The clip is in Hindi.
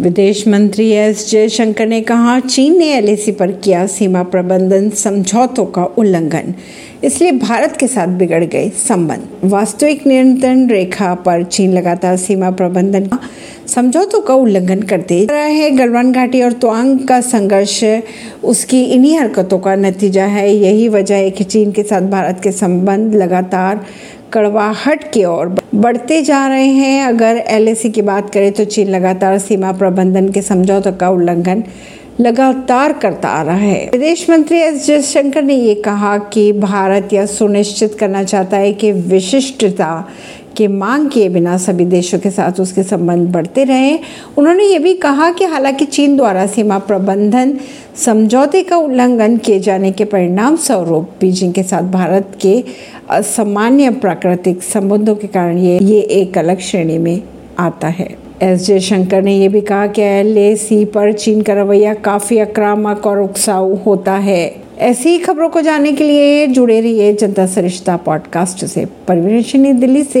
विदेश मंत्री एस जयशंकर ने कहा, चीन ने एलएसी पर किया सीमा प्रबंधन समझौतों का उल्लंघन। इसलिए भारत के साथ बिगड़ गए संबंध। वास्तविक नियंत्रण रेखा पर चीन लगातार सीमा प्रबंधन समझौतों का उल्लंघन करते। रहा है गलवान घाटी और त्वांग का संघर्ष, उसकी इन्हीं हरकतों का नतीजा है। यही वजह है कि चीन के साथ भारत के संबंध लगातार कड़वाहट की ओर बढ़ते जा रहे हैं। अगर एलएसी की बात करें तो चीन लगातार सीमा प्रबंधन के समझौतों का उल्लंघन लगातार करता आ रहा है। विदेश मंत्री एस जयशंकर ने ये कहा कि भारत यह सुनिश्चित करना चाहता है कि विशिष्टता के मांग किए बिना सभी देशों के साथ उसके संबंध बढ़ते रहे। उन्होंने ये भी कहा कि हालाँकि चीन द्वारा सीमा प्रबंधन, समझौते का उल्लंघन किए जाने के परिणाम स्वरूप बीजिंग के साथ भारत के असामान्य प्राकृतिक संबंधों के कारण ये ये एक अलग श्रेणी में आता है। एस जयशंकर ने यह भी कहा कि एल सी पर चीन का रवैया काफ़ी आक्रामक और उकसाऊ होता है। ऐसी ही खबरों को जानने के लिए जुड़े रहिए जनता सरिश्ता पॉडकास्ट से। परवीन दिल्ली से।